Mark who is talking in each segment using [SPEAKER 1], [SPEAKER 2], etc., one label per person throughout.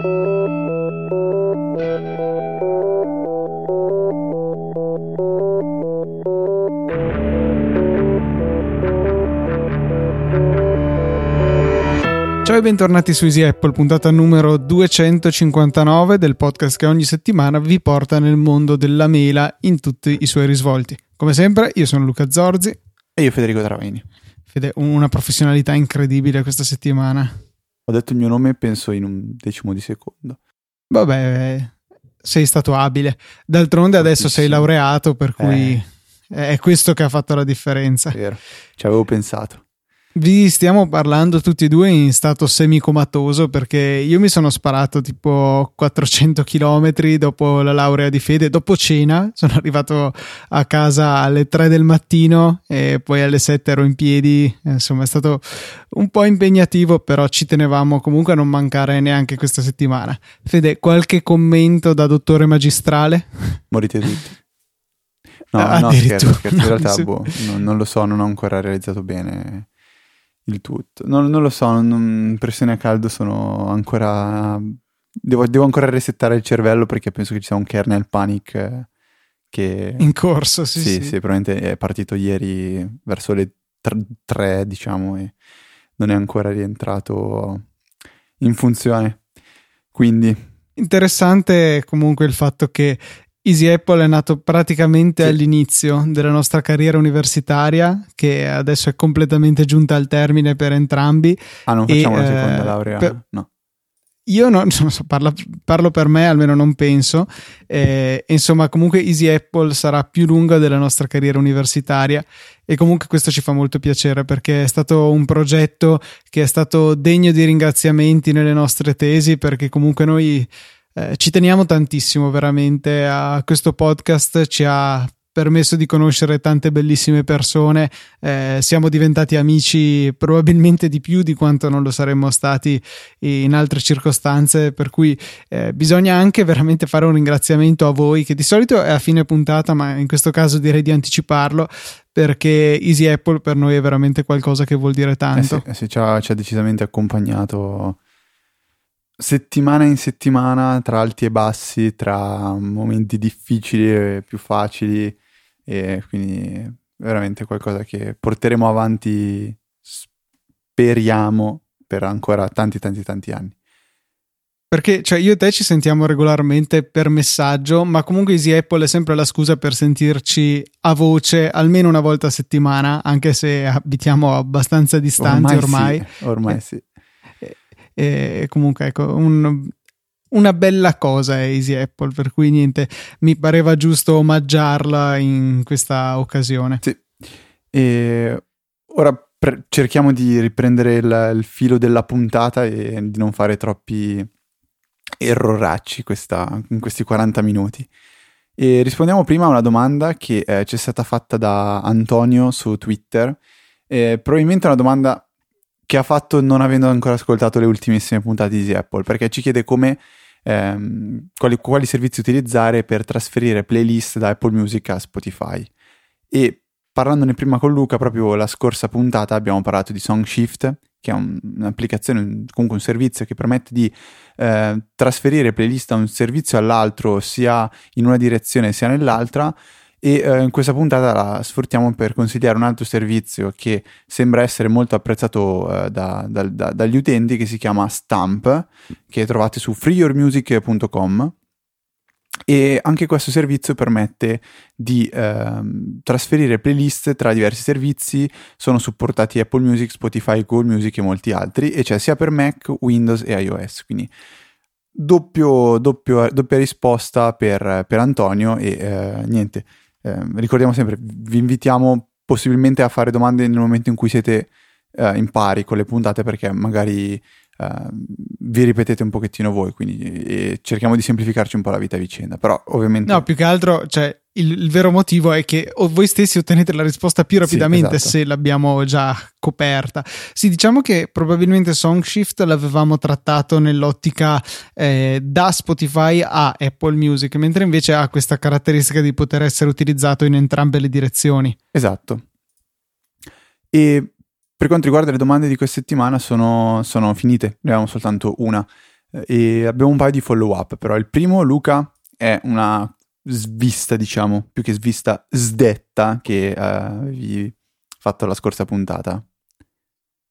[SPEAKER 1] Ciao e bentornati su Easy Apple, puntata numero 259 del podcast che ogni settimana vi porta nel mondo della mela in tutti i suoi risvolti. Come sempre, io sono Luca Zorzi.
[SPEAKER 2] E io Federico Travaini.
[SPEAKER 1] Fede, una professionalità incredibile questa settimana.
[SPEAKER 2] Ho detto il mio nome, penso, in un decimo di secondo.
[SPEAKER 1] Vabbè, sei stato abile. D'altronde adesso sei laureato, per cui eh. è questo che ha fatto la differenza.
[SPEAKER 2] Vero, ci avevo pensato.
[SPEAKER 1] Vi stiamo parlando tutti e due in stato semicomatoso perché io mi sono sparato tipo 400 km dopo la laurea di fede, dopo cena, sono arrivato a casa alle 3 del mattino e poi alle 7 ero in piedi, insomma è stato un po' impegnativo però ci tenevamo comunque a non mancare neanche questa settimana. Fede, qualche commento da dottore magistrale?
[SPEAKER 2] Morite tutti. No, ah, no, scherzo, scherzo, in realtà boh, non, non lo so, non ho ancora realizzato bene il tutto. Non, non lo so, non, pressione a caldo sono ancora... Devo, devo, ancora resettare il cervello perché penso che ci sia un kernel panic che...
[SPEAKER 1] In corso, sì,
[SPEAKER 2] sì.
[SPEAKER 1] Sì,
[SPEAKER 2] sì probabilmente è partito ieri verso le 3, diciamo, e non è ancora rientrato in funzione. Quindi...
[SPEAKER 1] Interessante comunque il fatto che Easy Apple è nato praticamente sì. all'inizio della nostra carriera universitaria, che adesso è completamente giunta al termine per entrambi.
[SPEAKER 2] Ah, non facciamo e, la seconda eh, laurea? Per...
[SPEAKER 1] No. Io non, non so, parlo, parlo, per me, almeno non penso. Eh, insomma, comunque Easy Apple sarà più lunga della nostra carriera universitaria e comunque questo ci fa molto piacere perché è stato un progetto che è stato degno di ringraziamenti nelle nostre tesi perché comunque noi eh, ci teniamo tantissimo veramente a questo podcast, ci ha permesso di conoscere tante bellissime persone, eh, siamo diventati amici probabilmente di più di quanto non lo saremmo stati in altre circostanze, per cui eh, bisogna anche veramente fare un ringraziamento a voi, che di solito è a fine puntata, ma in questo caso direi di anticiparlo, perché Easy Apple per noi è veramente qualcosa che vuol dire tanto.
[SPEAKER 2] Eh sì, eh sì ci, ha, ci ha decisamente accompagnato settimana in settimana, tra alti e bassi, tra momenti difficili e più facili, e quindi veramente qualcosa che porteremo avanti, speriamo, per ancora tanti, tanti, tanti anni.
[SPEAKER 1] Perché cioè, io e te ci sentiamo regolarmente per messaggio, ma comunque Easy Apple è sempre la scusa per sentirci a voce almeno una volta a settimana, anche se abitiamo abbastanza distanti ormai.
[SPEAKER 2] Ormai sì. Ormai eh, sì.
[SPEAKER 1] E comunque, ecco, un, una bella cosa è Easy Apple, per cui niente, mi pareva giusto omaggiarla in questa occasione.
[SPEAKER 2] Sì. E ora pre- cerchiamo di riprendere il, il, filo della puntata e di non fare troppi erroracci questa, in questi 40 minuti. E rispondiamo prima a una domanda che eh, ci è stata fatta da Antonio su Twitter. Eh, probabilmente una domanda che ha fatto non avendo ancora ascoltato le ultimissime puntate di Apple, perché ci chiede come, ehm, quali, quali, servizi utilizzare per trasferire playlist da Apple Music a Spotify. E parlandone prima con Luca, proprio la scorsa puntata abbiamo parlato di SongShift, che è un, un'applicazione, comunque un servizio che permette di eh, trasferire playlist da un servizio all'altro, sia in una direzione sia nell'altra, e eh, in questa puntata la sfruttiamo per consigliare un altro servizio che sembra essere molto apprezzato eh, da, da, da, dagli utenti che si chiama Stamp che trovate su freeyourmusic.com e anche questo servizio permette di eh, trasferire playlist tra diversi servizi, sono supportati Apple Music, Spotify, Google Music e molti altri e c'è sia per Mac, Windows e iOS, quindi doppio, doppio, doppia risposta per, per Antonio e eh, niente, eh, ricordiamo sempre, vi invitiamo possibilmente a fare domande nel momento in cui siete eh, in pari con le puntate perché magari Uh, vi ripetete un pochettino voi, quindi cerchiamo di semplificarci un po' la vita a vicenda. Però ovviamente.
[SPEAKER 1] No, più che altro, cioè, il, il vero motivo è che voi stessi ottenete la risposta più rapidamente sì, esatto. se l'abbiamo già coperta. Sì, diciamo che probabilmente SongShift l'avevamo trattato nell'ottica eh, da Spotify a Apple Music, mentre invece ha questa caratteristica di poter essere utilizzato in entrambe le direzioni.
[SPEAKER 2] Esatto. E per quanto riguarda le domande di questa settimana sono, sono finite, ne abbiamo soltanto una. e abbiamo un paio di follow up, però il primo, Luca, è una svista, diciamo, più che svista, sdetta che uh, avevi fatto la scorsa puntata.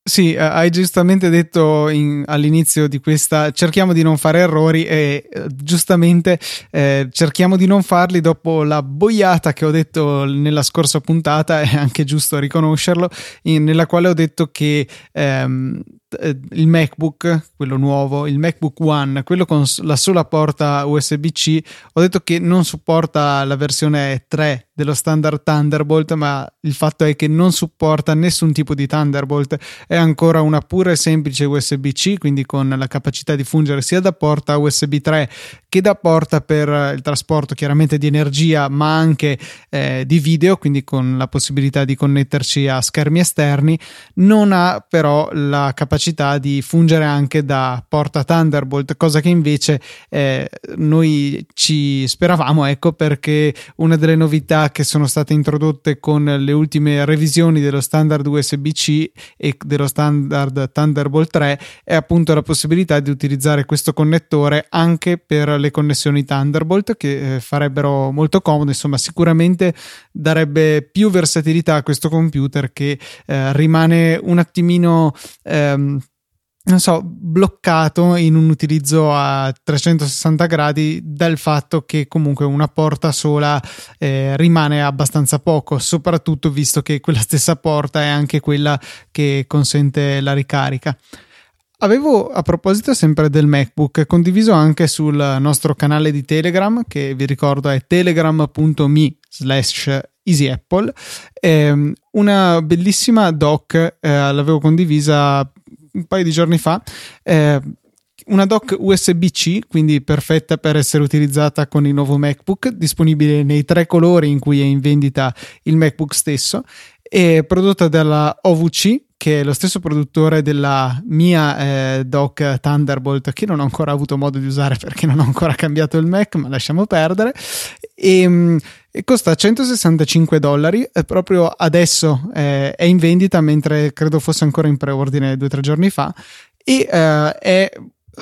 [SPEAKER 1] Sì, eh, hai giustamente detto in, all'inizio di questa cerchiamo di non fare errori e eh, giustamente eh, cerchiamo di non farli dopo la boiata che ho detto nella scorsa puntata, è anche giusto riconoscerlo, in, nella quale ho detto che ehm, eh, il MacBook, quello nuovo, il MacBook One, quello con la sola porta USB-C, ho detto che non supporta la versione 3 dello standard Thunderbolt, ma il fatto è che non supporta nessun tipo di Thunderbolt, è ancora una pura e semplice USB-C, quindi con la capacità di fungere sia da porta USB 3 che da porta per il trasporto chiaramente di energia, ma anche eh, di video, quindi con la possibilità di connetterci a schermi esterni, non ha però la capacità capacità di fungere anche da porta Thunderbolt, cosa che invece eh, noi ci speravamo, ecco perché una delle novità che sono state introdotte con le ultime revisioni dello standard USB-C e dello standard Thunderbolt 3 è appunto la possibilità di utilizzare questo connettore anche per le connessioni Thunderbolt che eh, farebbero molto comodo, insomma sicuramente darebbe più versatilità a questo computer che eh, rimane un attimino ehm, non so, bloccato in un utilizzo a 360 gradi dal fatto che comunque una porta sola eh, rimane abbastanza poco, soprattutto visto che quella stessa porta è anche quella che consente la ricarica. Avevo a proposito sempre del MacBook condiviso anche sul nostro canale di Telegram che vi ricordo è telegram.me slash easyapple eh, una bellissima doc eh, l'avevo condivisa un paio di giorni fa. Eh, una dock USB-C, quindi perfetta per essere utilizzata con il nuovo MacBook, disponibile nei tre colori in cui è in vendita il MacBook stesso, e prodotta dalla OVC, che è lo stesso produttore della mia eh, dock Thunderbolt, che non ho ancora avuto modo di usare perché non ho ancora cambiato il Mac, ma lasciamo perdere. E, mm, e costa 165 dollari. Proprio adesso eh, è in vendita, mentre credo fosse ancora in preordine due o tre giorni fa. E eh, è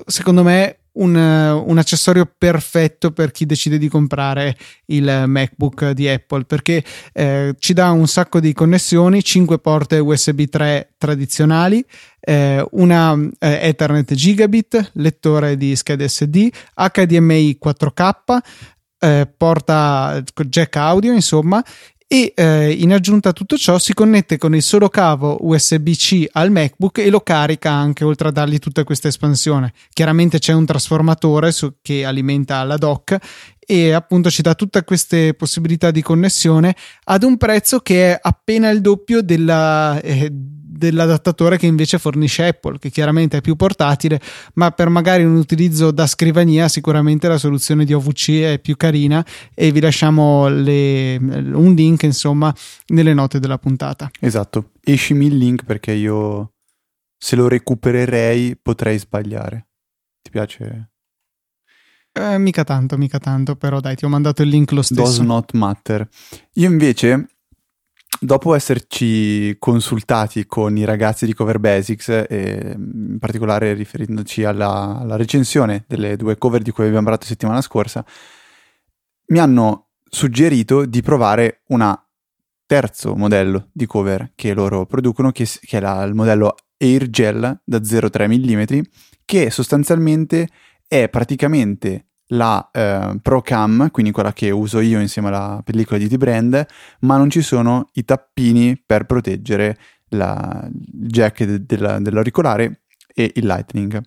[SPEAKER 1] secondo me un, un, accessorio perfetto per chi decide di comprare il MacBook di Apple perché eh, ci dà un sacco di connessioni, 5 porte USB 3 tradizionali, eh, una eh, Ethernet Gigabit, lettore di schede SD, HDMI 4K, eh, porta jack audio, insomma, e eh, in aggiunta a tutto ciò si connette con il solo cavo USB-C al MacBook e lo carica anche oltre a dargli tutta questa espansione. Chiaramente c'è un trasformatore su, che alimenta la dock e appunto ci dà tutte queste possibilità di connessione ad un prezzo che è appena il doppio della, eh, dell'adattatore che invece fornisce Apple, che chiaramente è più portatile, ma per magari un utilizzo da scrivania sicuramente la soluzione di OVC è più carina e vi lasciamo le, un link insomma nelle note della puntata.
[SPEAKER 2] Esatto, escimi il link perché io se lo recupererei potrei sbagliare. Ti piace?
[SPEAKER 1] Eh, mica tanto, mica tanto, però dai, ti ho mandato il link lo stesso.
[SPEAKER 2] Does not matter. Io invece dopo esserci consultati con i ragazzi di Cover Basics, in particolare riferendoci alla, alla, recensione delle due cover di cui abbiamo parlato settimana scorsa, mi hanno suggerito di provare un terzo modello di cover che loro producono, che, che è la, il modello Air Gel da 0,3 mm, che sostanzialmente è praticamente la eh, Pro Cam, quindi quella che uso io insieme alla pellicola di T-Brand, ma non ci sono i tappini per proteggere la, il jack de, de, dell'auricolare e il lightning.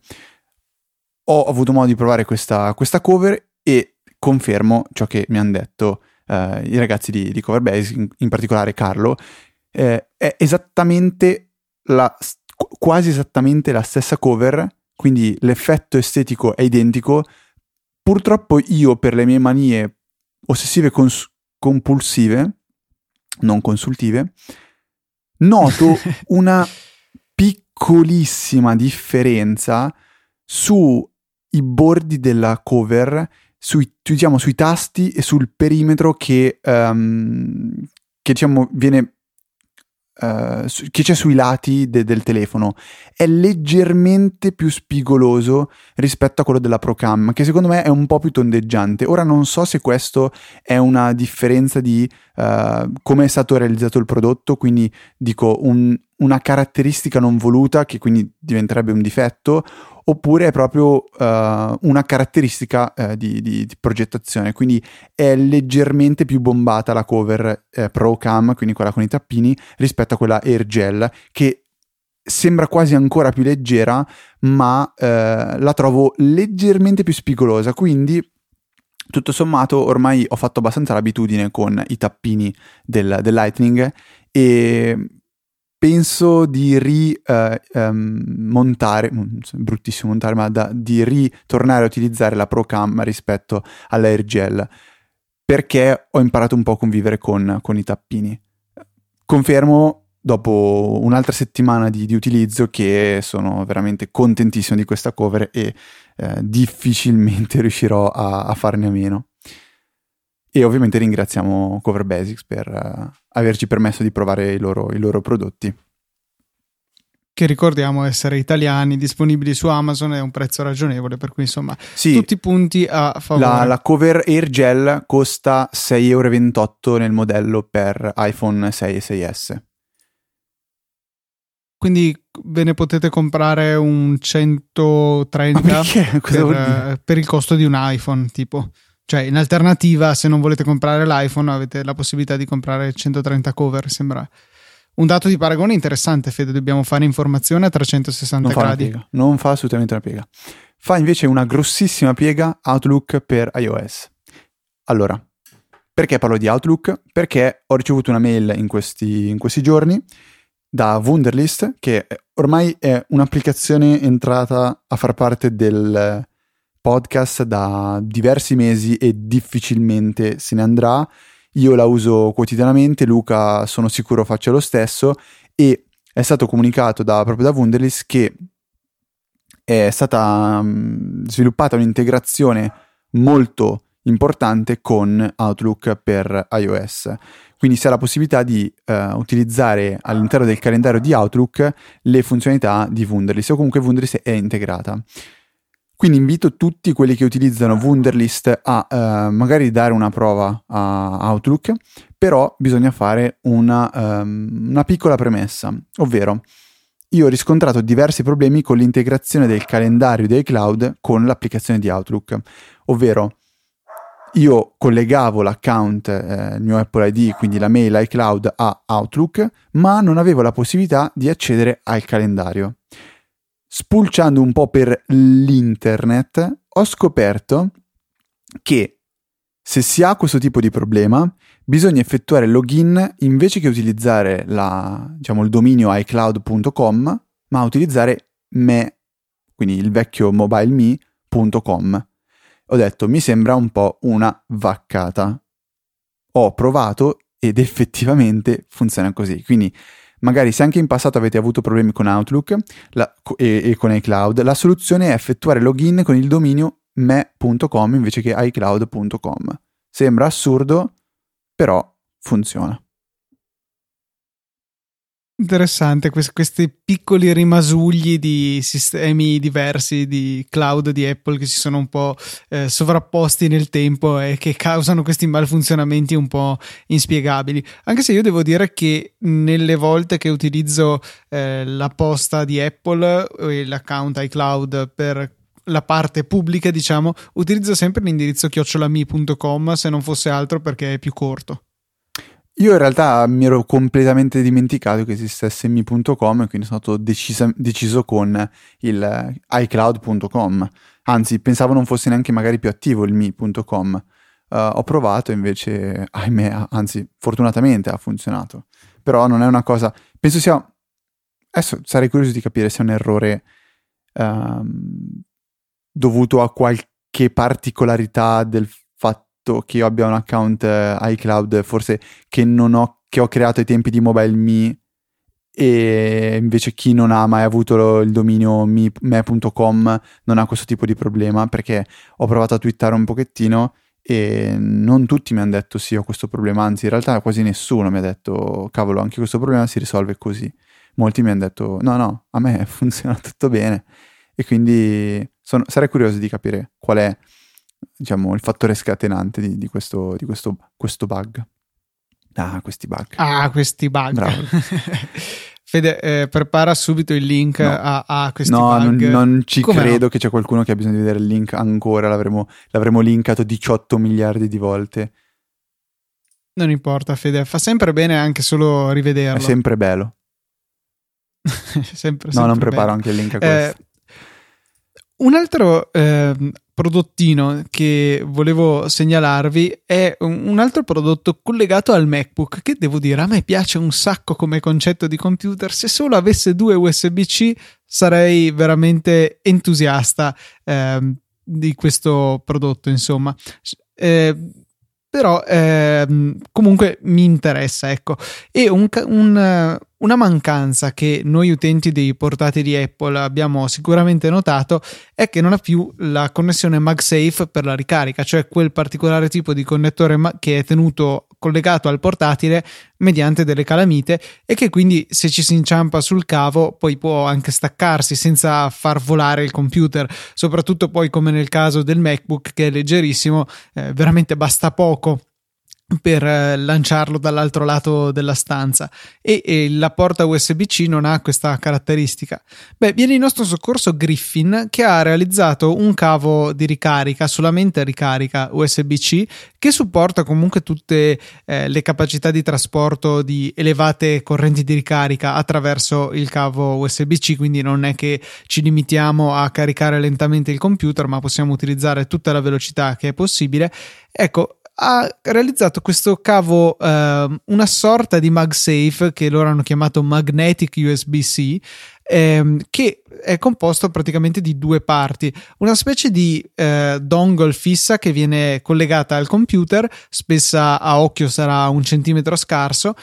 [SPEAKER 2] Ho avuto modo di provare questa, questa cover e confermo ciò che mi hanno detto eh, i ragazzi di, di Cover Base, in, in particolare Carlo, eh, è esattamente la, quasi esattamente la stessa cover, quindi l'effetto estetico è identico, Purtroppo io per le mie manie ossessive cons- compulsive, non consultive, noto una piccolissima differenza sui bordi della cover, sui, diciamo, sui tasti e sul perimetro che, um, che diciamo, viene uh, che c'è sui lati de- del telefono è leggermente più spigoloso rispetto a quello della Procam, che secondo me è un po' più tondeggiante. Ora non so se questo è una differenza di uh, come è stato realizzato il prodotto, quindi dico un, una caratteristica non voluta che quindi diventerebbe un difetto, oppure è proprio uh, una caratteristica uh, di, di, di, progettazione, quindi è leggermente più bombata la cover uh, Pro Cam, quindi quella con i tappini, rispetto a quella Air Gel, che sembra quasi ancora più leggera, ma la trovo leggermente più spigolosa, quindi tutto sommato ormai ho fatto abbastanza l'abitudine con i tappini del, del Lightning e penso di rimontare, uh, um, bruttissimo montare, ma da, di ritornare a utilizzare la ProCam rispetto all'Airgel perché ho imparato un po' a convivere con, con i tappini. Confermo dopo un'altra settimana di, di, utilizzo che sono veramente contentissimo di questa cover e eh, difficilmente riuscirò a, a farne a meno. E ovviamente ringraziamo Cover Basics per uh, averci permesso di provare i loro, i loro prodotti
[SPEAKER 1] che ricordiamo essere italiani, disponibili su Amazon a un prezzo ragionevole, per cui insomma
[SPEAKER 2] sì,
[SPEAKER 1] tutti i punti a favore.
[SPEAKER 2] La, la, cover Air Gel costa 6,28 euro nel modello per iPhone 6 e 6S.
[SPEAKER 1] Quindi ve ne potete comprare un 130 per, per il costo di un iPhone, tipo. Cioè, in alternativa, se non volete comprare l'iPhone, avete la possibilità di comprare 130 cover. Sembra un dato di paragone interessante, Fede. Dobbiamo fare informazione a 360
[SPEAKER 2] non
[SPEAKER 1] gradi.
[SPEAKER 2] Fa non fa assolutamente una piega. Fa invece una grossissima piega Outlook per iOS. Allora, perché parlo di Outlook? Perché ho ricevuto una mail in questi, in questi giorni da Wunderlist, che ormai è un'applicazione entrata a far parte del podcast da diversi mesi e difficilmente se ne andrà. Io la uso quotidianamente, Luca sono sicuro faccia lo stesso e è stato comunicato da, proprio da Wunderlist che è stata um, sviluppata un'integrazione molto importante con Outlook per iOS. Quindi si ha la possibilità di uh, utilizzare all'interno del calendario di Outlook le funzionalità di Wunderlist o comunque Wunderlist è integrata. Quindi invito tutti quelli che utilizzano Wunderlist a uh, magari dare una prova a Outlook, però bisogna fare una, um, una piccola premessa, ovvero io ho riscontrato diversi problemi con l'integrazione del calendario dei cloud con l'applicazione di Outlook, ovvero io collegavo l'account, eh, mio Apple ID, quindi la mail iCloud a Outlook, ma non avevo la possibilità di accedere al calendario spulciando un po' per l'internet, ho scoperto che se si ha questo tipo di problema, bisogna effettuare login invece che utilizzare la, diciamo, il dominio iCloud.com, ma utilizzare me, quindi il vecchio mobileme.com. Ho detto, mi sembra un po' una vaccata. Ho provato ed effettivamente funziona così. Quindi Magari se anche in passato avete avuto problemi con Outlook la, e, e, con iCloud, la soluzione è effettuare login con il dominio me.com invece che iCloud.com. Sembra assurdo, però funziona.
[SPEAKER 1] Interessante, questi, questi piccoli rimasugli di sistemi diversi di cloud di Apple che si sono un po' eh, sovrapposti nel tempo e che causano questi malfunzionamenti un po' inspiegabili. Anche se io devo dire che nelle volte che utilizzo eh, la posta di Apple e l'account iCloud per la parte pubblica, diciamo, utilizzo sempre l'indirizzo chiocciolami.com se non fosse altro perché è più corto.
[SPEAKER 2] Io in realtà mi ero completamente dimenticato che esistesse mi.com e quindi sono stato decisa, deciso con il iCloud.com. Anzi, pensavo non fosse neanche magari più attivo il mi.com. Uh, ho provato invece, ahimè, anzi, fortunatamente ha funzionato. Però non è una cosa... Penso sia... Adesso sarei curioso di capire se è un errore um, dovuto a qualche particolarità del fatto che io abbia un account eh, iCloud forse che non ho, che ho creato ai tempi di MobileMe e invece chi non ha mai avuto il dominio me.com non ha questo tipo di problema perché ho provato a twittare un pochettino e non tutti mi hanno detto sì ho questo problema, anzi in realtà quasi nessuno mi ha detto cavolo anche questo problema si risolve così. Molti mi hanno detto no no, a me funziona tutto bene e quindi sono, sarei curioso di capire qual è diciamo, il fattore scatenante di, di, questo, di questo, questo bug. Ah, questi bug.
[SPEAKER 1] Ah, questi bug. Fede, eh, prepara subito il link no. a, a, questi
[SPEAKER 2] no,
[SPEAKER 1] bug.
[SPEAKER 2] No, non ci Come credo no? che c'è qualcuno che ha bisogno di vedere il link ancora, l'avremo, l'avremo linkato 18 miliardi di volte.
[SPEAKER 1] Non importa, Fede, fa sempre bene anche solo rivederlo.
[SPEAKER 2] È sempre bello.
[SPEAKER 1] sempre, sempre
[SPEAKER 2] no, non
[SPEAKER 1] bello.
[SPEAKER 2] preparo anche il link a eh, questo.
[SPEAKER 1] Eh, un altro eh, prodottino che volevo segnalarvi è un altro prodotto collegato al MacBook che devo dire a me piace un sacco come concetto di computer. Se solo avesse due USB-C sarei veramente entusiasta eh, di questo prodotto, insomma. Eh, però eh, comunque mi interessa, ecco. E un, un, una mancanza che noi utenti dei portatili Apple abbiamo sicuramente notato è che non ha più la connessione MagSafe per la ricarica, cioè quel particolare tipo di connettore che è tenuto collegato al portatile mediante delle calamite e che quindi se ci si inciampa sul cavo poi può anche staccarsi senza far volare il computer, soprattutto poi come nel caso del MacBook che è leggerissimo, eh, veramente basta poco per eh, lanciarlo dall'altro lato della stanza e, e, la porta USB-C non ha questa caratteristica. Beh, viene in nostro soccorso Griffin che ha realizzato un cavo di ricarica, solamente ricarica USB-C, che supporta comunque tutte eh, le capacità di trasporto di elevate correnti di ricarica attraverso il cavo USB-C, quindi non è che ci limitiamo a caricare lentamente il computer, ma possiamo utilizzare tutta la velocità che è possibile. Ecco, ha realizzato questo cavo, eh, una sorta di MagSafe che loro hanno chiamato Magnetic USB-C, ehm, che è composto praticamente di due parti, una specie di eh, dongle fissa che viene collegata al computer, spessa a occhio sarà un centimetro scarso,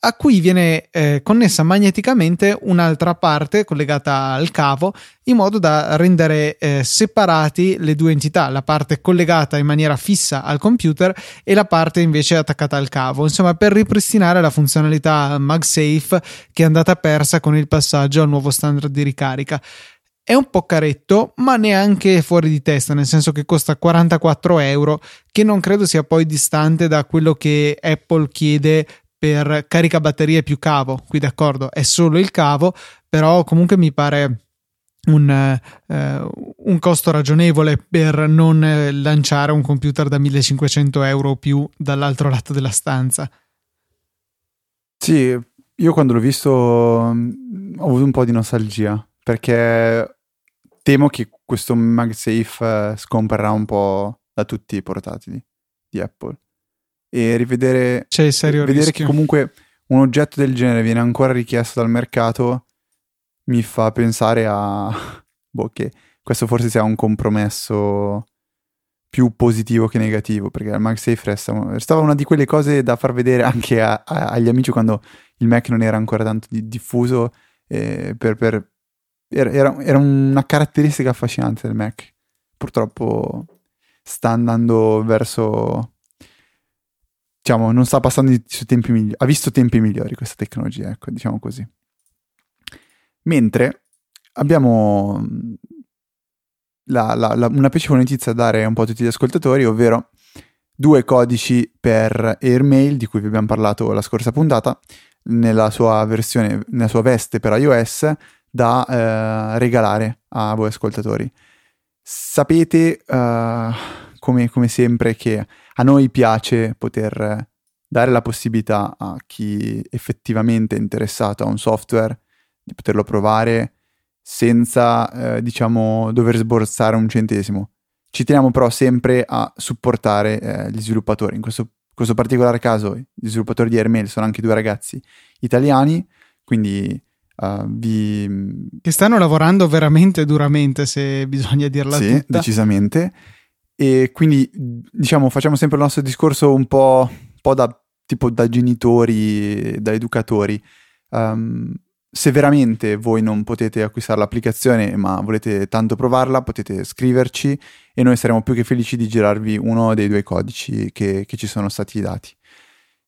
[SPEAKER 1] a cui viene eh, connessa magneticamente un'altra parte collegata al cavo in modo da rendere eh, separati le due entità, la parte collegata in maniera fissa al computer e la parte invece attaccata al cavo, insomma per ripristinare la funzionalità MagSafe che è andata persa con il passaggio al nuovo standard di ricarica. È un po' caretto, ma neanche fuori di testa, nel senso che costa 44 euro, che non credo sia poi distante da quello che Apple chiede per caricabatterie più cavo. Qui d'accordo, è solo il cavo, però comunque mi pare un, eh, un costo ragionevole per non eh, lanciare un computer da 1500 euro o più dall'altro lato della stanza.
[SPEAKER 2] Sì, io quando l'ho visto mm, ho avuto un po' di nostalgia perché temo che questo MagSafe eh, scomparrà un po' da tutti i portatili di Apple e rivedere
[SPEAKER 1] C'è il serio
[SPEAKER 2] vedere
[SPEAKER 1] rischio.
[SPEAKER 2] che comunque un oggetto del genere viene ancora richiesto dal mercato mi fa pensare a boh, che questo forse sia un compromesso più positivo che negativo perché il MagSafe resta, restava una di quelle cose da far vedere anche a, a, agli amici quando il Mac non era ancora tanto di, diffuso eh, per, per, era, era una caratteristica affascinante del Mac purtroppo sta andando verso diciamo, non sta passando su tempi migliori, ha visto tempi migliori questa tecnologia, ecco, diciamo così. Mentre abbiamo la, la, la, una piacevole notizia da dare un po' a tutti gli ascoltatori, ovvero due codici per Airmail di cui vi abbiamo parlato la scorsa puntata, nella sua versione, nella sua veste per iOS, da eh, regalare a voi ascoltatori. Sapete, uh, come, come sempre, che a noi piace poter dare la possibilità a chi effettivamente è interessato a un software di poterlo provare senza, eh, diciamo, dover sborsare un centesimo. Ci teniamo però sempre a supportare eh, gli sviluppatori. In questo, questo, particolare caso, gli sviluppatori di Airmail sono anche due ragazzi italiani, quindi uh, vi...
[SPEAKER 1] Che stanno lavorando veramente duramente, se bisogna dirla
[SPEAKER 2] sì,
[SPEAKER 1] tutta.
[SPEAKER 2] decisamente e quindi, diciamo, facciamo sempre il nostro discorso un po', un po da, tipo da genitori, da educatori. Um, se veramente voi non potete acquistare l'applicazione ma volete tanto provarla, potete scriverci e noi saremo più che felici di girarvi uno dei due codici che, che ci sono stati dati.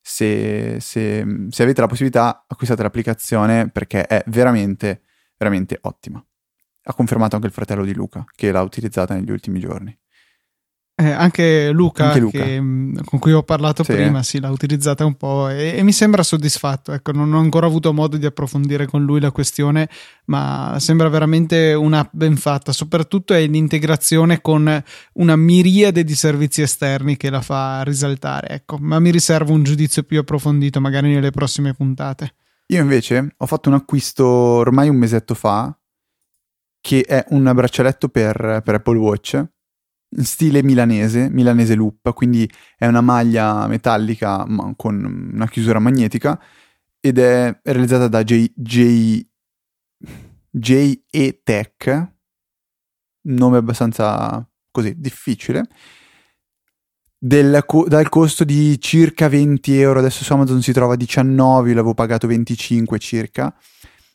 [SPEAKER 2] Se, se, se, avete la possibilità, acquistate l'applicazione perché è veramente, veramente ottima. Ha confermato anche il fratello di Luca che l'ha utilizzata negli ultimi giorni.
[SPEAKER 1] Eh, anche Luca, anche Luca. Che, mm, con cui ho parlato sì. prima, sì, l'ha utilizzata un po' e, e, mi sembra soddisfatto. Ecco, non ho ancora avuto modo di approfondire con lui la questione, ma sembra veramente un'app ben fatta. Soprattutto è l'integrazione con una miriade di servizi esterni che la fa risaltare. Ecco, ma mi riservo un giudizio più approfondito magari nelle prossime puntate.
[SPEAKER 2] Io invece ho fatto un acquisto ormai un mesetto fa, che è un braccialetto per, per Apple Watch stile milanese, milanese loop, quindi è una maglia metallica ma con una chiusura magnetica ed è realizzata da J, J, JE Tech, nome abbastanza così difficile, del, dal costo di circa 20 euro, adesso su Amazon si trova a 19, io l'avevo pagato 25 circa,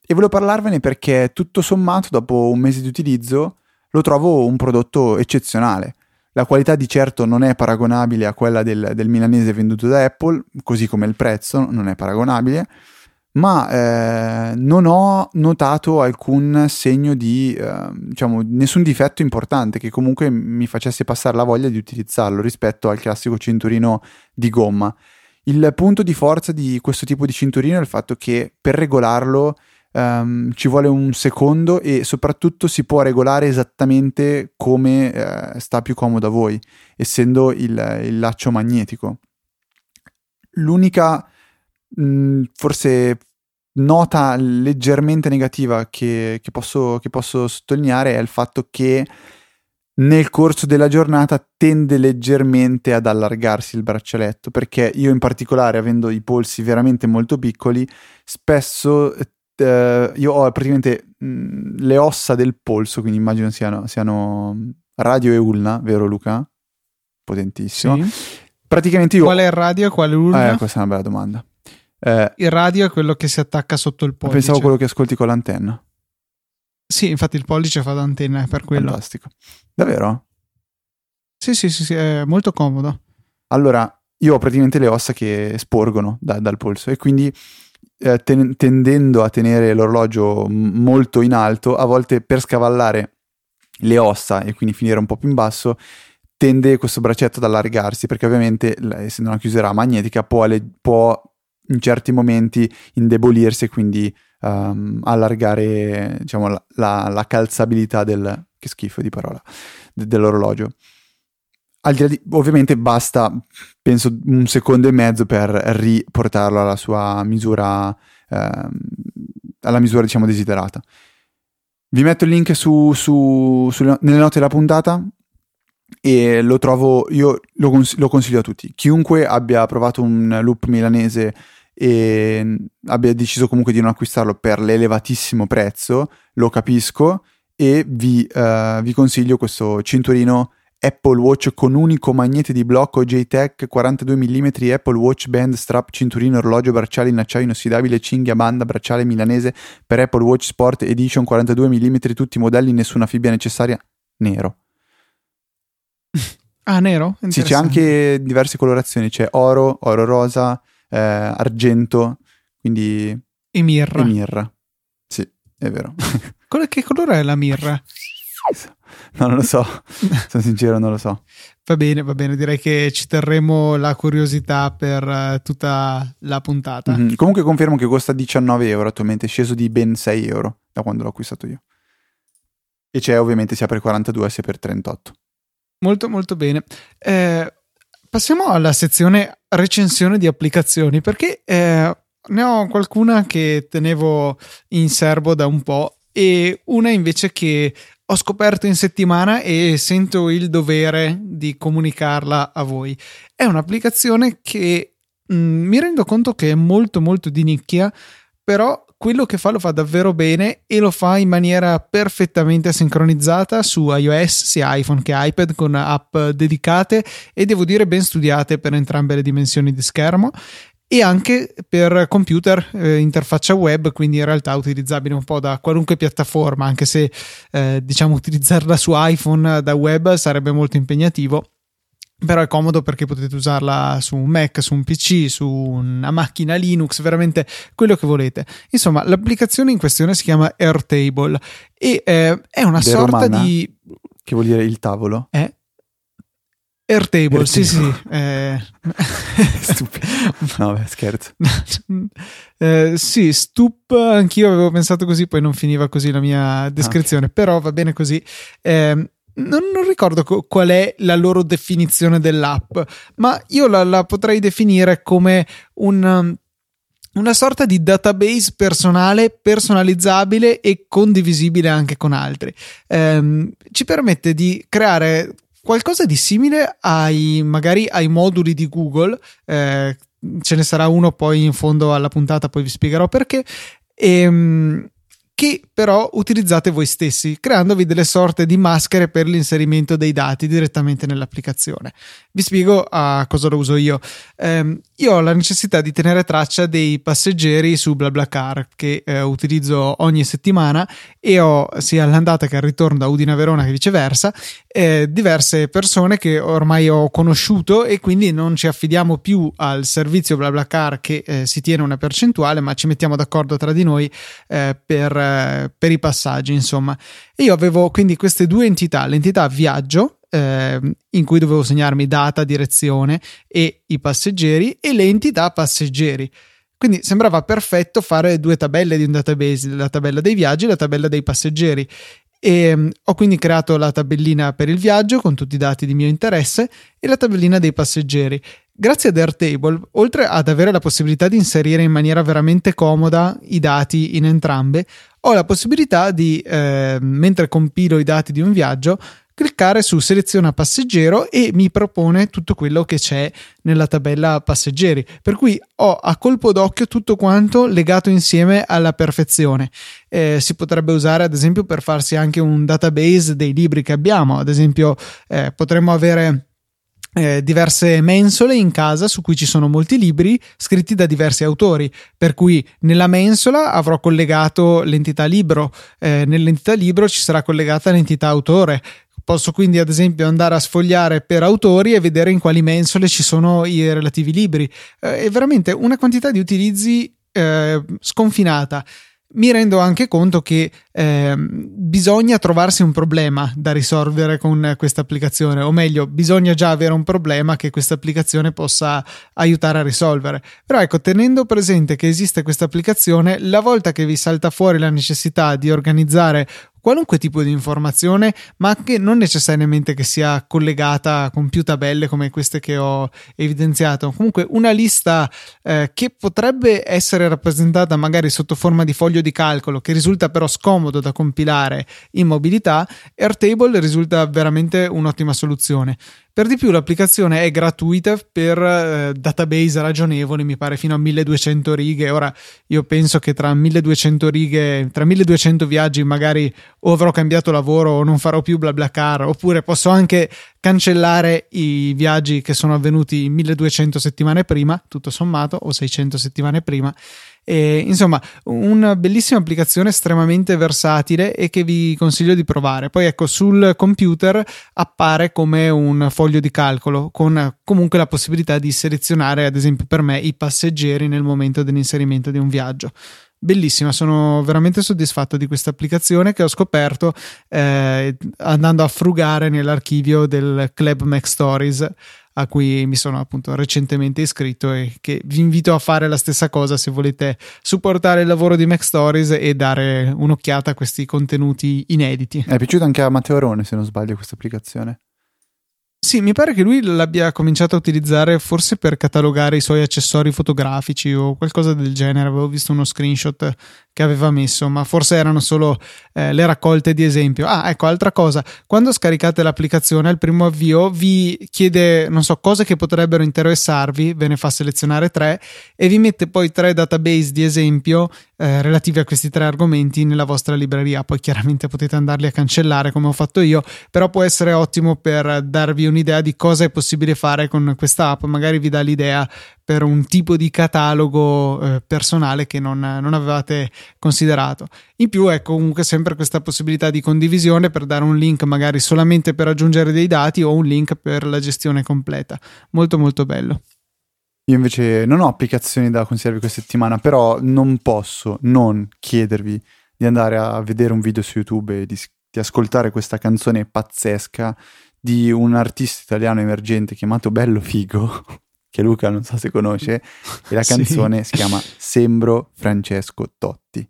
[SPEAKER 2] e volevo parlarvene perché tutto sommato dopo un mese di utilizzo lo trovo un prodotto eccezionale. La qualità di certo non è paragonabile a quella del, del milanese venduto da Apple, così come il prezzo non è paragonabile, ma eh, non ho notato alcun segno di, eh, diciamo, nessun difetto importante che comunque mi facesse passare la voglia di utilizzarlo rispetto al classico cinturino di gomma. Il punto di forza di questo tipo di cinturino è il fatto che per regolarlo um, ci vuole un secondo e soprattutto si può regolare esattamente come uh, sta più comodo a voi, essendo il, il laccio magnetico. L'unica, mh, forse nota leggermente negativa che, che, posso, che posso sottolineare è il fatto che nel corso della giornata tende leggermente ad allargarsi il braccialetto perché io in particolare avendo i polsi veramente molto piccoli spesso eh, io ho praticamente mh, mm, le ossa del polso, quindi immagino siano, siano radio e ulna, vero Luca? Potentissimo. Sì. Praticamente io...
[SPEAKER 1] Qual è il radio e qual è l'ulna?
[SPEAKER 2] Eh, questa è una bella domanda.
[SPEAKER 1] Eh, il radio è quello che si attacca sotto il pollice.
[SPEAKER 2] Pensavo quello che ascolti con l'antenna.
[SPEAKER 1] Sì, infatti il pollice fa d'antenna, è per quello.
[SPEAKER 2] Fantastico. Davvero?
[SPEAKER 1] Sì, sì, sì, sì, è molto comodo.
[SPEAKER 2] Allora, io ho praticamente le ossa che sporgono da, dal polso e quindi eh, ten- tendendo a tenere l'orologio m- molto in alto, a volte per scavallare le ossa e quindi finire un po' più in basso, tende questo braccetto ad allargarsi perché ovviamente essendo una chiusura magnetica può, le- può in certi momenti indebolirsi e quindi um, allargare diciamo, la, la, la, calzabilità del che schifo di parola de- dell'orologio al di là di, ovviamente basta, penso, un secondo e mezzo per riportarlo alla sua misura, eh, alla misura diciamo desiderata. Vi metto il link su, su, su, nelle note della puntata e lo trovo, io lo, cons- lo, consiglio a tutti. Chiunque abbia provato un loop milanese e abbia deciso comunque di non acquistarlo per l'elevatissimo prezzo, lo capisco e vi, uh, vi consiglio questo cinturino Apple Watch con unico magnete di blocco JTEC 42 mm Apple Watch Band Strap cinturino orologio bracciale in acciaio inossidabile cinghia banda bracciale milanese. Per Apple Watch Sport Edition 42 mm tutti i modelli nessuna fibbia necessaria. Nero.
[SPEAKER 1] Ah nero?
[SPEAKER 2] sì c'è anche diverse colorazioni. C'è oro, oro rosa eh, argento quindi
[SPEAKER 1] e mirra.
[SPEAKER 2] E mirra. Sì è vero.
[SPEAKER 1] Che colore è la mirra?
[SPEAKER 2] No, non lo so, sono sincero, non lo so.
[SPEAKER 1] Va bene, va bene, direi che ci terremo la curiosità per uh, tutta la puntata.
[SPEAKER 2] Mm-hmm. Comunque confermo che costa 19 euro attualmente, è sceso di ben 6 euro da quando l'ho acquistato io. E c'è ovviamente sia per 42 sia per 38.
[SPEAKER 1] Molto molto bene. Eh, passiamo alla sezione recensione di applicazioni perché eh, ne ho qualcuna che tenevo in serbo da un po' e una invece che ho scoperto in settimana e sento il dovere di comunicarla a voi. È un'applicazione che mh, mm, mi rendo conto che è molto molto di nicchia, però quello che fa lo fa davvero bene e lo fa in maniera perfettamente sincronizzata su iOS, sia iPhone che iPad, con app dedicate e devo dire ben studiate per entrambe le dimensioni di schermo e anche per computer eh, interfaccia web, quindi in realtà utilizzabile un po' da qualunque piattaforma, anche se eh, diciamo utilizzarla su iPhone da web sarebbe molto impegnativo. Però è comodo perché potete usarla su un Mac, su un PC, su una macchina Linux, veramente quello che volete. Insomma, l'applicazione in questione si chiama Airtable e eh, è una
[SPEAKER 2] De
[SPEAKER 1] sorta
[SPEAKER 2] romana?
[SPEAKER 1] di.
[SPEAKER 2] Che vuol dire il tavolo?
[SPEAKER 1] Eh? Airtable,
[SPEAKER 2] Airtable.
[SPEAKER 1] sì, sì. eh.
[SPEAKER 2] Stupido. No, beh, scherzo.
[SPEAKER 1] Eh, sì, stup, anch'io avevo pensato così, poi non finiva così la mia descrizione, però va bene così. Eh, non, non ricordo co- qual è la loro definizione dell'app, ma io la, la potrei definire come un, um, una sorta di database personale, personalizzabile e condivisibile anche con altri. Ehm, ci permette di creare qualcosa di simile ai magari ai moduli di Google. eh, ce ne sarà uno poi in fondo alla puntata, poi vi spiegherò perché. Ehm, che però utilizzate voi stessi, creandovi delle sorte di maschere per l'inserimento dei dati direttamente nell'applicazione. Vi spiego a cosa lo uso io. Ehm, io ho la necessità di tenere traccia dei passeggeri su BlaBlaCar che eh, utilizzo ogni settimana e ho sia all'andata che al ritorno da Udine a Verona che viceversa eh, diverse persone che ormai ho conosciuto e quindi non ci affidiamo più al servizio BlaBlaCar che eh, si tiene una percentuale ma ci mettiamo d'accordo tra di noi eh, per, eh, per i passaggi insomma e io avevo quindi queste due entità l'entità viaggio eh, in cui dovevo segnarmi data, direzione e i passeggeri e le entità passeggeri. Quindi sembrava perfetto fare due tabelle di un database, la tabella dei viaggi e la tabella dei passeggeri. E um, ho quindi creato la tabellina per il viaggio con tutti i dati di mio interesse e la tabellina dei passeggeri. Grazie ad Airtable, oltre ad avere la possibilità di inserire in maniera veramente comoda i dati in entrambe, ho la possibilità di, eh, mentre compilo i dati di un viaggio, cliccare su seleziona passeggero e mi propone tutto quello che c'è nella tabella passeggeri. Per cui ho a colpo d'occhio tutto quanto legato insieme alla perfezione. Eh, si potrebbe usare ad esempio per farsi anche un database dei libri che abbiamo. Ad esempio eh, potremmo avere eh, diverse mensole in casa su cui ci sono molti libri scritti da diversi autori, per cui nella mensola avrò collegato l'entità libro, eh, nell'entità libro ci sarà collegata l'entità autore. Posso quindi, ad esempio, andare a sfogliare per autori e vedere in quali mensole ci sono i relativi libri. Eh, è veramente una quantità di utilizzi eh, sconfinata mi rendo anche conto che eh, bisogna trovarsi un problema da risolvere con questa applicazione, o meglio, bisogna già avere un problema che questa applicazione possa aiutare a risolvere. Però ecco, tenendo presente che esiste questa applicazione, la volta che vi salta fuori la necessità di organizzare qualunque tipo di informazione, ma che non necessariamente che sia collegata con più tabelle come queste che ho evidenziato. Comunque una lista eh, che potrebbe essere rappresentata magari sotto forma di foglio di calcolo, che risulta però scomodo da compilare in mobilità, Airtable risulta veramente un'ottima soluzione. Per di più l'applicazione è gratuita per eh, database ragionevoli, mi pare fino a 1200 righe. Ora io penso che tra 1200 righe, tra 1200 viaggi magari o avrò cambiato lavoro o non farò più BlaBlaCar, oppure posso anche cancellare i viaggi che sono avvenuti 1200 settimane prima, tutto sommato, o 600 settimane prima. E, insomma, una bellissima applicazione estremamente versatile e che vi consiglio di provare. Poi ecco, sul computer appare come un foglio di calcolo con comunque la possibilità di selezionare, ad esempio per me, i passeggeri nel momento dell'inserimento di un viaggio bellissima, sono veramente soddisfatto di questa applicazione che ho scoperto eh, andando a frugare nell'archivio del Club Mac Stories a cui mi sono appunto recentemente iscritto e che vi invito a fare la stessa cosa se volete supportare il lavoro di Mac Stories e dare un'occhiata a questi contenuti inediti.
[SPEAKER 2] È piaciuto anche a Matteo Arone, se non sbaglio, questa applicazione.
[SPEAKER 1] Sì, mi pare che lui l'abbia cominciato a utilizzare forse per catalogare i suoi accessori fotografici o qualcosa del genere. Avevo visto uno screenshot che aveva messo, ma forse erano solo eh, le raccolte di esempio. Ah, ecco, altra cosa, quando scaricate l'applicazione al primo avvio vi chiede, non so, cose che potrebbero interessarvi, ve ne fa selezionare tre e vi mette poi tre database di esempio eh, relativi a questi tre argomenti nella vostra libreria. Poi chiaramente potete andarli a cancellare come ho fatto io, però può essere ottimo per darvi un'idea di cosa è possibile fare con questa app, magari vi dà l'idea per un tipo di catalogo eh, personale che non, non, avevate considerato. In più è comunque sempre questa possibilità di condivisione per dare un link magari solamente per aggiungere dei dati o un link per la gestione completa. Molto molto bello.
[SPEAKER 2] Io invece non ho applicazioni da consigliarvi questa settimana, però non posso non chiedervi di andare a vedere un video su YouTube e di, di ascoltare questa canzone pazzesca di un artista italiano emergente chiamato Bello Figo, che Luca non so se conosce, e la canzone sì. si chiama Sembro Francesco Totti.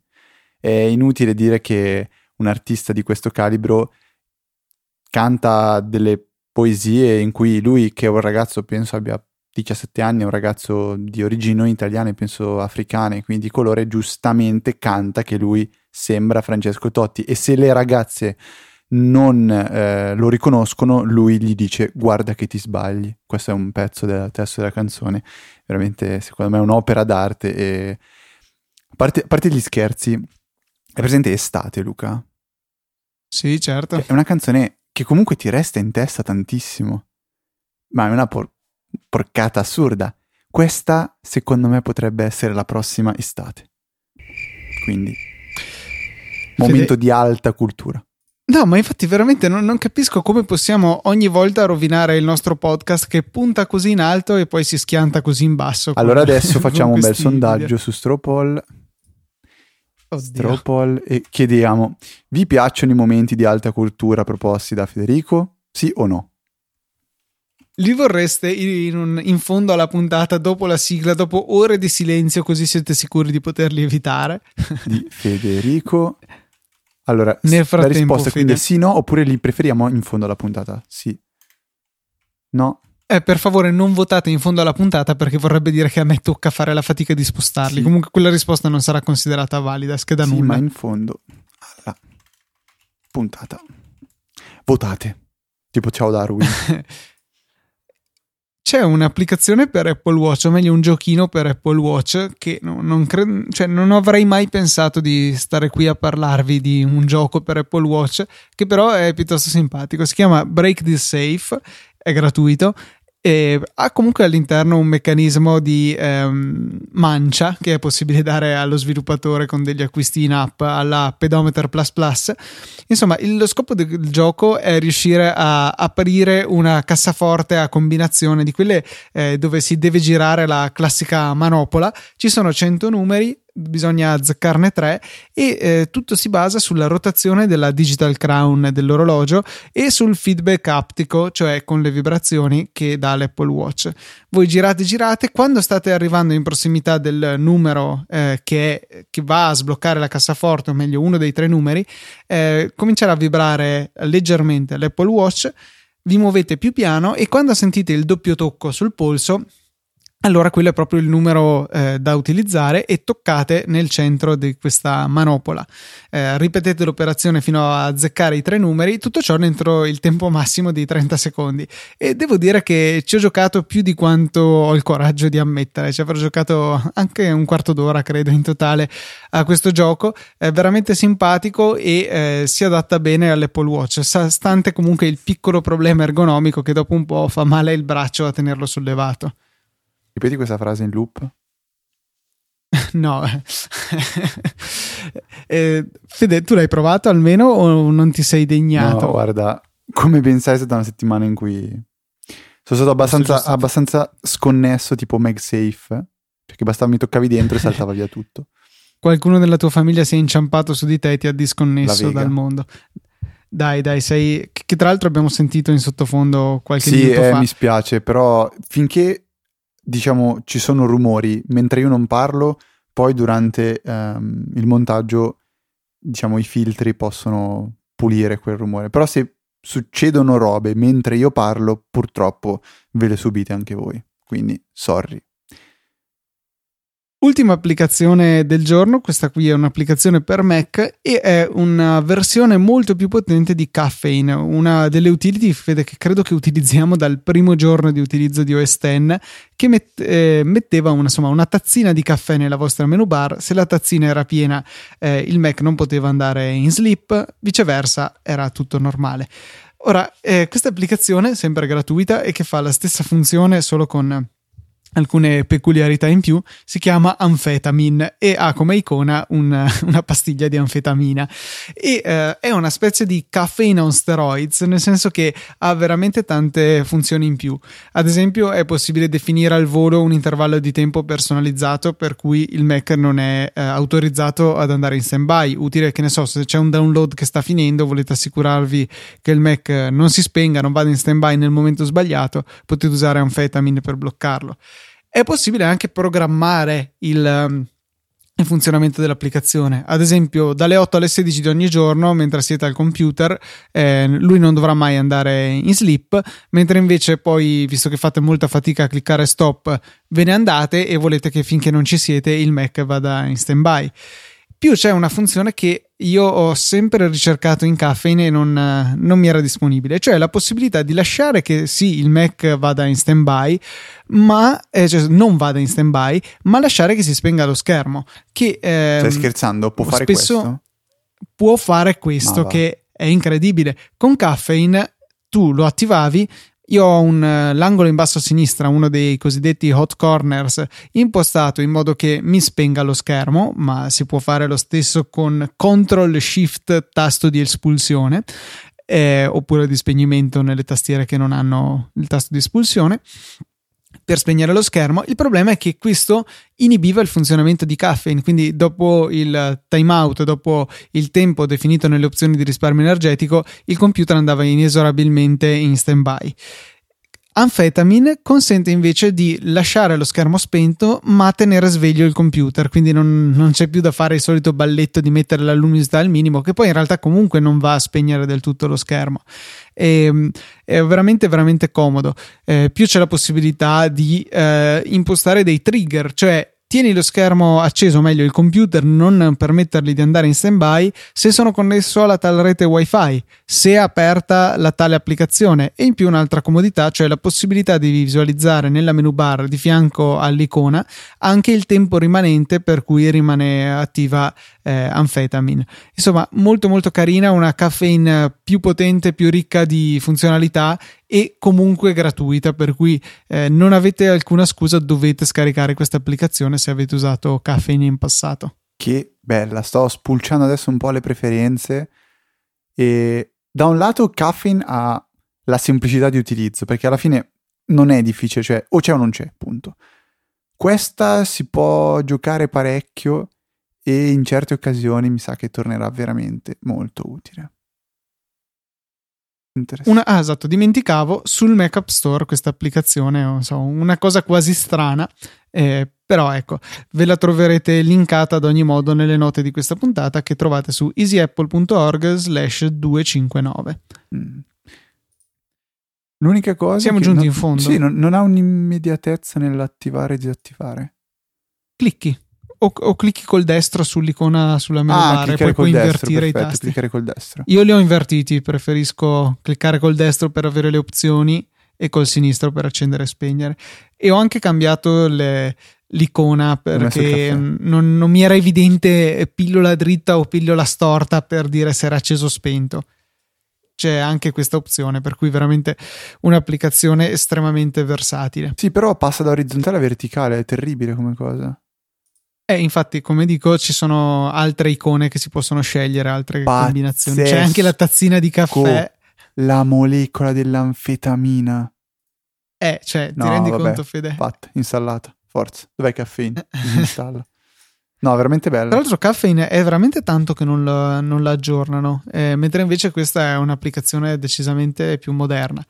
[SPEAKER 2] È inutile dire che un artista di questo calibro canta delle poesie in cui lui, che è un ragazzo, penso abbia 17 anni, è un ragazzo di origini italiane, penso africane, quindi di colore, giustamente canta che lui sembra Francesco Totti e se le ragazze non eh, lo riconoscono, lui gli dice guarda che ti sbagli. Questo è un pezzo del testo della canzone, veramente secondo me è un'opera d'arte e a parte, a parte gli scherzi, è presente estate Luca?
[SPEAKER 1] Sì, certo.
[SPEAKER 2] È una canzone che comunque ti resta in testa tantissimo, ma è una por- porcata assurda. Questa, secondo me, potrebbe essere la prossima estate. Quindi, momento Fede... di alta cultura.
[SPEAKER 1] No, ma infatti veramente non, non, capisco come possiamo ogni volta rovinare il nostro podcast che punta così in alto e poi si schianta così in basso.
[SPEAKER 2] Allora con, adesso facciamo un bel sondaggio video. su Stropol. Stropol e chiediamo: vi piacciono i momenti di alta cultura proposti da Federico? Sì o no?
[SPEAKER 1] Li vorreste in, un, in, fondo alla puntata, dopo la sigla, dopo ore di silenzio, così siete sicuri di poterli evitare?
[SPEAKER 2] Di Federico. Allora, Nel la risposta è quindi sì, no, oppure li preferiamo in fondo alla puntata? Sì. No.
[SPEAKER 1] Eh, per favore non votate in fondo alla puntata perché vorrebbe dire che a me tocca fare la fatica di spostarli. Sì. Comunque quella risposta non sarà considerata valida, scheda sì, nulla.
[SPEAKER 2] ma in fondo alla puntata. Votate. Tipo ciao Darwin.
[SPEAKER 1] c'è un'applicazione per Apple Watch, o meglio un giochino per Apple Watch che non, non, cre- cioè non, avrei mai pensato di stare qui a parlarvi di un gioco per Apple Watch, che però è piuttosto simpatico. Si chiama Break This Safe, è gratuito e ha comunque all'interno un meccanismo di ehm, mancia che è possibile dare allo sviluppatore con degli acquisti in app alla Pedometer Plus Plus. Insomma, il, lo scopo del gioco è riuscire a aprire una cassaforte a combinazione di quelle eh, dove si deve girare la classica manopola. Ci sono 100 numeri bisogna azzeccarne tre e eh, tutto si basa sulla rotazione della digital crown dell'orologio e sul feedback aptico, cioè con le vibrazioni che dà l'Apple Watch. Voi girate, girate, quando state arrivando in prossimità del numero eh, che, che, va a sbloccare la cassaforte, o meglio uno dei tre numeri, eh, comincerà a vibrare leggermente l'Apple Watch, vi muovete più piano e quando sentite il doppio tocco sul polso allora quello è proprio il numero eh, da utilizzare e toccate nel centro di questa manopola. Eh, ripetete l'operazione fino a azzeccare i tre numeri, tutto ciò entro il tempo massimo di 30 secondi. E devo dire che ci ho giocato più di quanto ho il coraggio di ammettere, ci avrò giocato anche un quarto d'ora, credo, in totale a questo gioco. È veramente simpatico e eh, si adatta bene all'Apple Watch, stante comunque il piccolo problema ergonomico che dopo un po' fa male il braccio a tenerlo sollevato.
[SPEAKER 2] Ripeti questa frase in loop?
[SPEAKER 1] no. eh, Fede, tu l'hai provato almeno o non ti sei degnato?
[SPEAKER 2] No, guarda, come ben sai è stata una settimana in cui sono stato abbastanza, abbastanza sconnesso, tipo MagSafe, perché bastava mi toccavi dentro e saltava via tutto.
[SPEAKER 1] Qualcuno della tua famiglia si è inciampato su di te e ti ha disconnesso dal mondo. Dai, dai, sei. Che tra l'altro abbiamo sentito in sottofondo qualche
[SPEAKER 2] sì,
[SPEAKER 1] minuto
[SPEAKER 2] eh,
[SPEAKER 1] fa.
[SPEAKER 2] mi spiace, però finché diciamo, ci sono rumori mentre io non parlo, poi durante um, il montaggio, diciamo, i filtri possono pulire quel rumore. Però se succedono robe mentre io parlo, purtroppo ve le subite anche voi. Quindi, sorry.
[SPEAKER 1] Ultima applicazione del giorno, questa qui è un'applicazione per Mac e è una versione molto più potente di Caffeine, una delle utility che credo che utilizziamo dal primo giorno di utilizzo di OS X, che met- eh, metteva una, insomma, una, tazzina di caffè nella vostra menu bar, se la tazzina era piena eh, il Mac non poteva andare in sleep, viceversa era tutto normale. Ora, eh, questa applicazione, sempre gratuita e che fa la stessa funzione solo con alcune peculiarità in più, si chiama Amphetamine e ha come icona una, una pastiglia di anfetamina. E eh, è una specie di caffeine on steroids, nel senso che ha veramente tante funzioni in più. Ad esempio è possibile definire al volo un intervallo di tempo personalizzato per cui il Mac non è eh, autorizzato ad andare in stand-by, utile che ne so, se c'è un download che sta finendo, volete assicurarvi che il Mac non si spenga, non vada in stand-by nel momento sbagliato, potete usare Amphetamine per bloccarlo è possibile anche programmare il, um, il, funzionamento dell'applicazione. Ad esempio, dalle 8 alle 16 di ogni giorno, mentre siete al computer, eh, lui non dovrà mai andare in sleep, mentre invece poi, visto che fate molta fatica a cliccare stop, ve ne andate e volete che finché non ci siete il Mac vada in stand-by. Più c'è una funzione che io ho sempre ricercato in Caffeine e non, non, mi era disponibile, cioè la possibilità di lasciare che sì, il Mac vada in stand-by, ma eh, cioè non vada in stand-by, ma lasciare che si spenga lo schermo. Che,
[SPEAKER 2] ehm, Stai scherzando? Può fare questo?
[SPEAKER 1] Può fare questo, che è incredibile. Con Caffeine tu lo attivavi, io ho un, uh, l'angolo in basso a sinistra, uno dei cosiddetti hot corners, impostato in modo che mi spenga lo schermo, ma si può fare lo stesso con Ctrl Shift tasto di espulsione. Eh, oppure di spegnimento nelle tastiere che non hanno il tasto di espulsione per spegnere lo schermo. Il problema è che questo inibiva il funzionamento di Caffeine, quindi dopo il timeout, dopo il tempo definito nelle opzioni di risparmio energetico, il computer andava inesorabilmente in stand-by. Anfetamine consente invece di lasciare lo schermo spento ma tenere sveglio il computer, quindi non, non, c'è più da fare il solito balletto di mettere la luminosità al minimo, che poi in realtà comunque non va a spegnere del tutto lo schermo. E, ehm, è veramente, veramente comodo. Eh, più c'è la possibilità di eh, impostare dei trigger, cioè Tieni lo schermo acceso, meglio il computer, non permettergli di andare in stand-by se sono connesso alla tal rete wifi, se è aperta la tale applicazione e in più un'altra comodità, cioè la possibilità di visualizzare nella menu bar di fianco all'icona anche il tempo rimanente per cui rimane attiva eh, Amphetamine. Insomma, molto molto carina, una caffeine più potente, più ricca di funzionalità e comunque gratuita, per cui eh, non avete alcuna scusa, dovete scaricare questa applicazione se avete usato Caffeine in passato.
[SPEAKER 2] Che bella, sto spulciando adesso un po' le preferenze e da un lato Caffeine ha la semplicità di utilizzo, perché alla fine non è difficile, cioè o c'è o non c'è, punto. Questa si può giocare parecchio e in certe occasioni mi sa che tornerà veramente molto utile.
[SPEAKER 1] Una, ah, esatto, dimenticavo sul Mac App Store questa applicazione, so, una cosa quasi strana, eh, però ecco, ve la troverete linkata ad ogni modo nelle note di questa puntata che trovate su easyapple.org slash 259. Mm.
[SPEAKER 2] L'unica cosa...
[SPEAKER 1] Siamo giunti non, in fondo.
[SPEAKER 2] Sì, non, non ha un'immediatezza nell'attivare e disattivare.
[SPEAKER 1] Clicchi o, o, clicchi col destro sull'icona sulla menu ah, bar e poi puoi invertire
[SPEAKER 2] destro,
[SPEAKER 1] i tasti.
[SPEAKER 2] Cliccare col destro.
[SPEAKER 1] Io li ho invertiti, preferisco cliccare col destro per avere le opzioni e col sinistro per accendere e spegnere. E ho anche cambiato le, l'icona perché non, non mi era evidente pillola dritta o pillola storta per dire se era acceso o spento c'è anche questa opzione, per cui veramente un'applicazione estremamente versatile.
[SPEAKER 2] Sì, però passa da orizzontale a verticale, è terribile come cosa.
[SPEAKER 1] Eh, infatti, come dico, ci sono altre icone che si possono scegliere, altre
[SPEAKER 2] Pazzesco.
[SPEAKER 1] combinazioni. C'è anche la tazzina di caffè.
[SPEAKER 2] La molecola dell'anfetamina.
[SPEAKER 1] Eh, cioè, no, ti rendi vabbè, conto, Fede?
[SPEAKER 2] Fatta, installata, forza. Dov'è caffeine? Installa. No, veramente bello.
[SPEAKER 1] Tra l'altro, Caffeine è veramente tanto che non la, non la aggiornano, eh, mentre invece questa è un'applicazione decisamente più moderna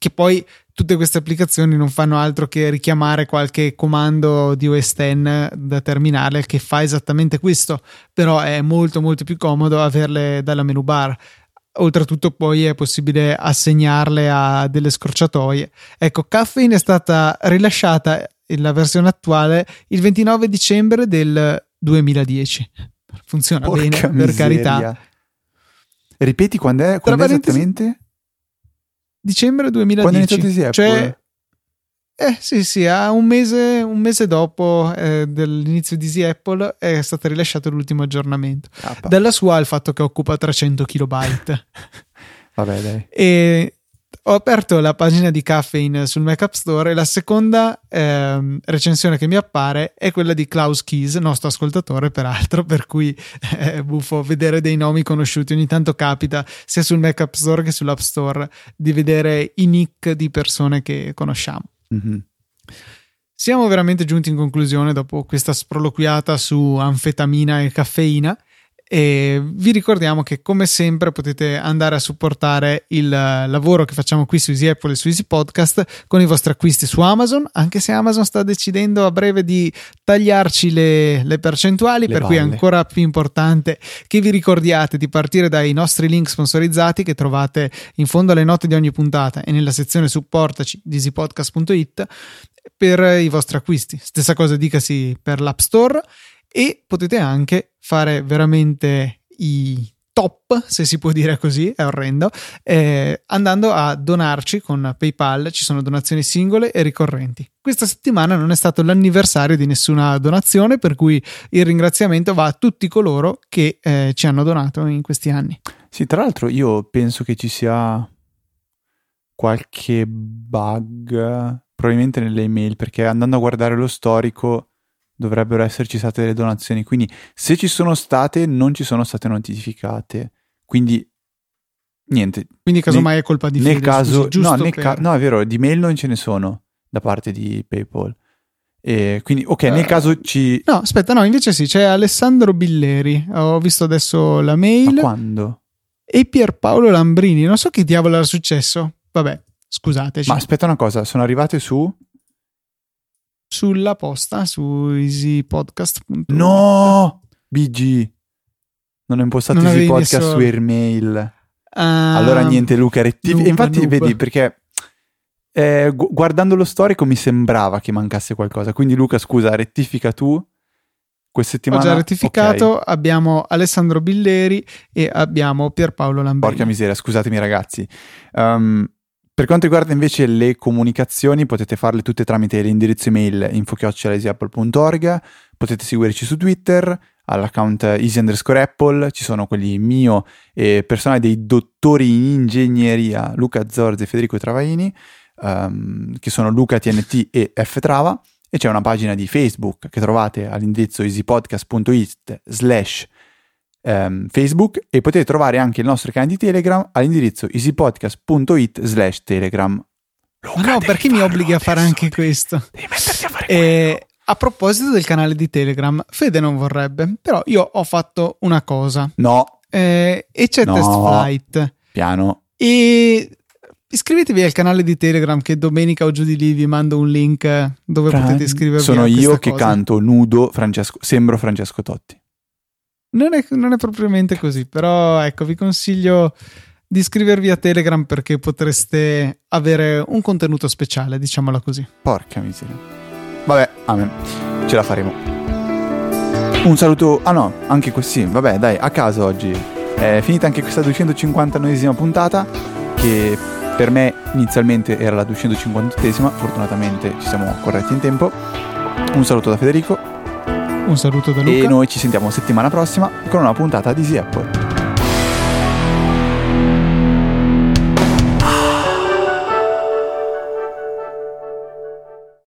[SPEAKER 1] che poi tutte queste applicazioni non fanno altro che richiamare qualche comando di OS X da terminale che fa esattamente questo, però è molto molto più comodo averle dalla menu bar. Oltretutto poi è possibile assegnarle a delle scorciatoie. Ecco, Caffeine è stata rilasciata la versione attuale il 29 dicembre del 2010. Funziona Porca bene, miseria. per carità.
[SPEAKER 2] Ripeti quando è, quando è esattamente?
[SPEAKER 1] Dicembre 2010. Quando è iniziato Easy Apple? Cioè, eh sì, sì, a un mese, un mese dopo eh, dell'inizio di Easy Apple è stato rilasciato l'ultimo aggiornamento. Ah, Dalla sua il fatto che occupa 300 KB.
[SPEAKER 2] Vabbè, dai.
[SPEAKER 1] E ho aperto la pagina di Caffeine sul Mac App Store e la seconda ehm, recensione che mi appare è quella di Klaus Keys, nostro ascoltatore peraltro, per cui è buffo vedere dei nomi conosciuti. Ogni tanto capita sia sul Mac App Store che sull'App Store di vedere i nick di persone che conosciamo. Mm-hmm. Siamo veramente giunti in conclusione dopo questa sproloquiata su anfetamina e caffeina. E vi ricordiamo che come sempre potete andare a supportare il lavoro che facciamo qui su Easy Apple e su Easy Podcast con i vostri acquisti su Amazon, anche se Amazon sta decidendo a breve di tagliarci le, le percentuali, le per balle. cui è ancora più importante che vi ricordiate di partire dai nostri link sponsorizzati che trovate in fondo alle note di ogni puntata e nella sezione supportaci di easypodcast.it per i vostri acquisti. Stessa cosa dicasi per l'App Store e potete anche fare veramente i top, se si può dire così, è orrendo, eh, andando a donarci con PayPal, ci sono donazioni singole e ricorrenti. Questa settimana non è stato l'anniversario di nessuna donazione, per cui il ringraziamento va a tutti coloro che eh, ci hanno donato in questi anni.
[SPEAKER 2] Sì, tra l'altro io penso che ci sia qualche bug probabilmente nelle email perché andando a guardare lo storico dovrebbero esserci state delle donazioni. Quindi se ci sono state, non ci sono state notificate. Quindi niente.
[SPEAKER 1] Quindi casomai è colpa di
[SPEAKER 2] nel
[SPEAKER 1] Fede,
[SPEAKER 2] caso,
[SPEAKER 1] scusi,
[SPEAKER 2] no, nel
[SPEAKER 1] per...
[SPEAKER 2] ca- no, è vero, di mail non ce ne sono da parte di PayPal. E quindi, ok, nel uh, caso ci.
[SPEAKER 1] No, aspetta, no, invece sì, c'è Alessandro Billeri. Ho visto adesso la mail.
[SPEAKER 2] Ma quando?
[SPEAKER 1] E Pierpaolo Lambrini. Non so che diavolo era successo. Vabbè, scusateci.
[SPEAKER 2] Ma aspetta una cosa, sono arrivate su
[SPEAKER 1] sulla posta su easypodcast.
[SPEAKER 2] No, BG. Non ho impostato non Easy Podcast messo... su Airmail. Ah, allora niente, Luca, rettifica. Infatti, noob. vedi, perché eh, gu- guardando lo storico mi sembrava che mancasse qualcosa. Quindi, Luca, scusa, rettifica tu. Questa settimana
[SPEAKER 1] ho già rettificato. Okay. Abbiamo Alessandro Billeri e abbiamo Pierpaolo Lambert.
[SPEAKER 2] Porca miseria, scusatemi, ragazzi. Um, per quanto riguarda invece le comunicazioni, potete farle tutte tramite l'indirizzo email info.easyapple.org, potete seguirci su Twitter all'account easy underscore apple, ci sono quelli mio e personali dei dottori in ingegneria Luca Zorzi e Federico Travaini, um, che sono Luca TNT e F Trava, e c'è una pagina di Facebook che trovate all'indirizzo easypodcast.it slash um, Facebook e potete trovare anche il nostro canale di Telegram all'indirizzo easypodcast.it slash telegram.
[SPEAKER 1] Luca, Ma no, perché mi obblighi a fare anche questo?
[SPEAKER 2] Devi metterti a fare
[SPEAKER 1] eh, A proposito del canale di Telegram, Fede non vorrebbe, però io ho fatto una cosa.
[SPEAKER 2] No.
[SPEAKER 1] Eh, e c'è no. Test Flight.
[SPEAKER 2] Piano.
[SPEAKER 1] E iscrivetevi al canale di Telegram che domenica o giù di lì vi mando un link dove Fran- potete iscrivervi.
[SPEAKER 2] Sono io che cosa. canto nudo Francesco, sembro Francesco Totti.
[SPEAKER 1] Non è, non è propriamente così, però ecco, vi consiglio di iscrivervi a Telegram perché potreste avere un contenuto speciale, diciamola così.
[SPEAKER 2] Porca miseria. Vabbè, amen. Ce la faremo. Un saluto. Ah no, anche così. Vabbè, dai, a caso oggi. È finita anche questa 259esima puntata che per me inizialmente era la 258esima, fortunatamente ci siamo corretti in tempo. Un saluto da Federico
[SPEAKER 1] un saluto da Luca.
[SPEAKER 2] E noi ci sentiamo settimana prossima con una puntata di Easy Apple.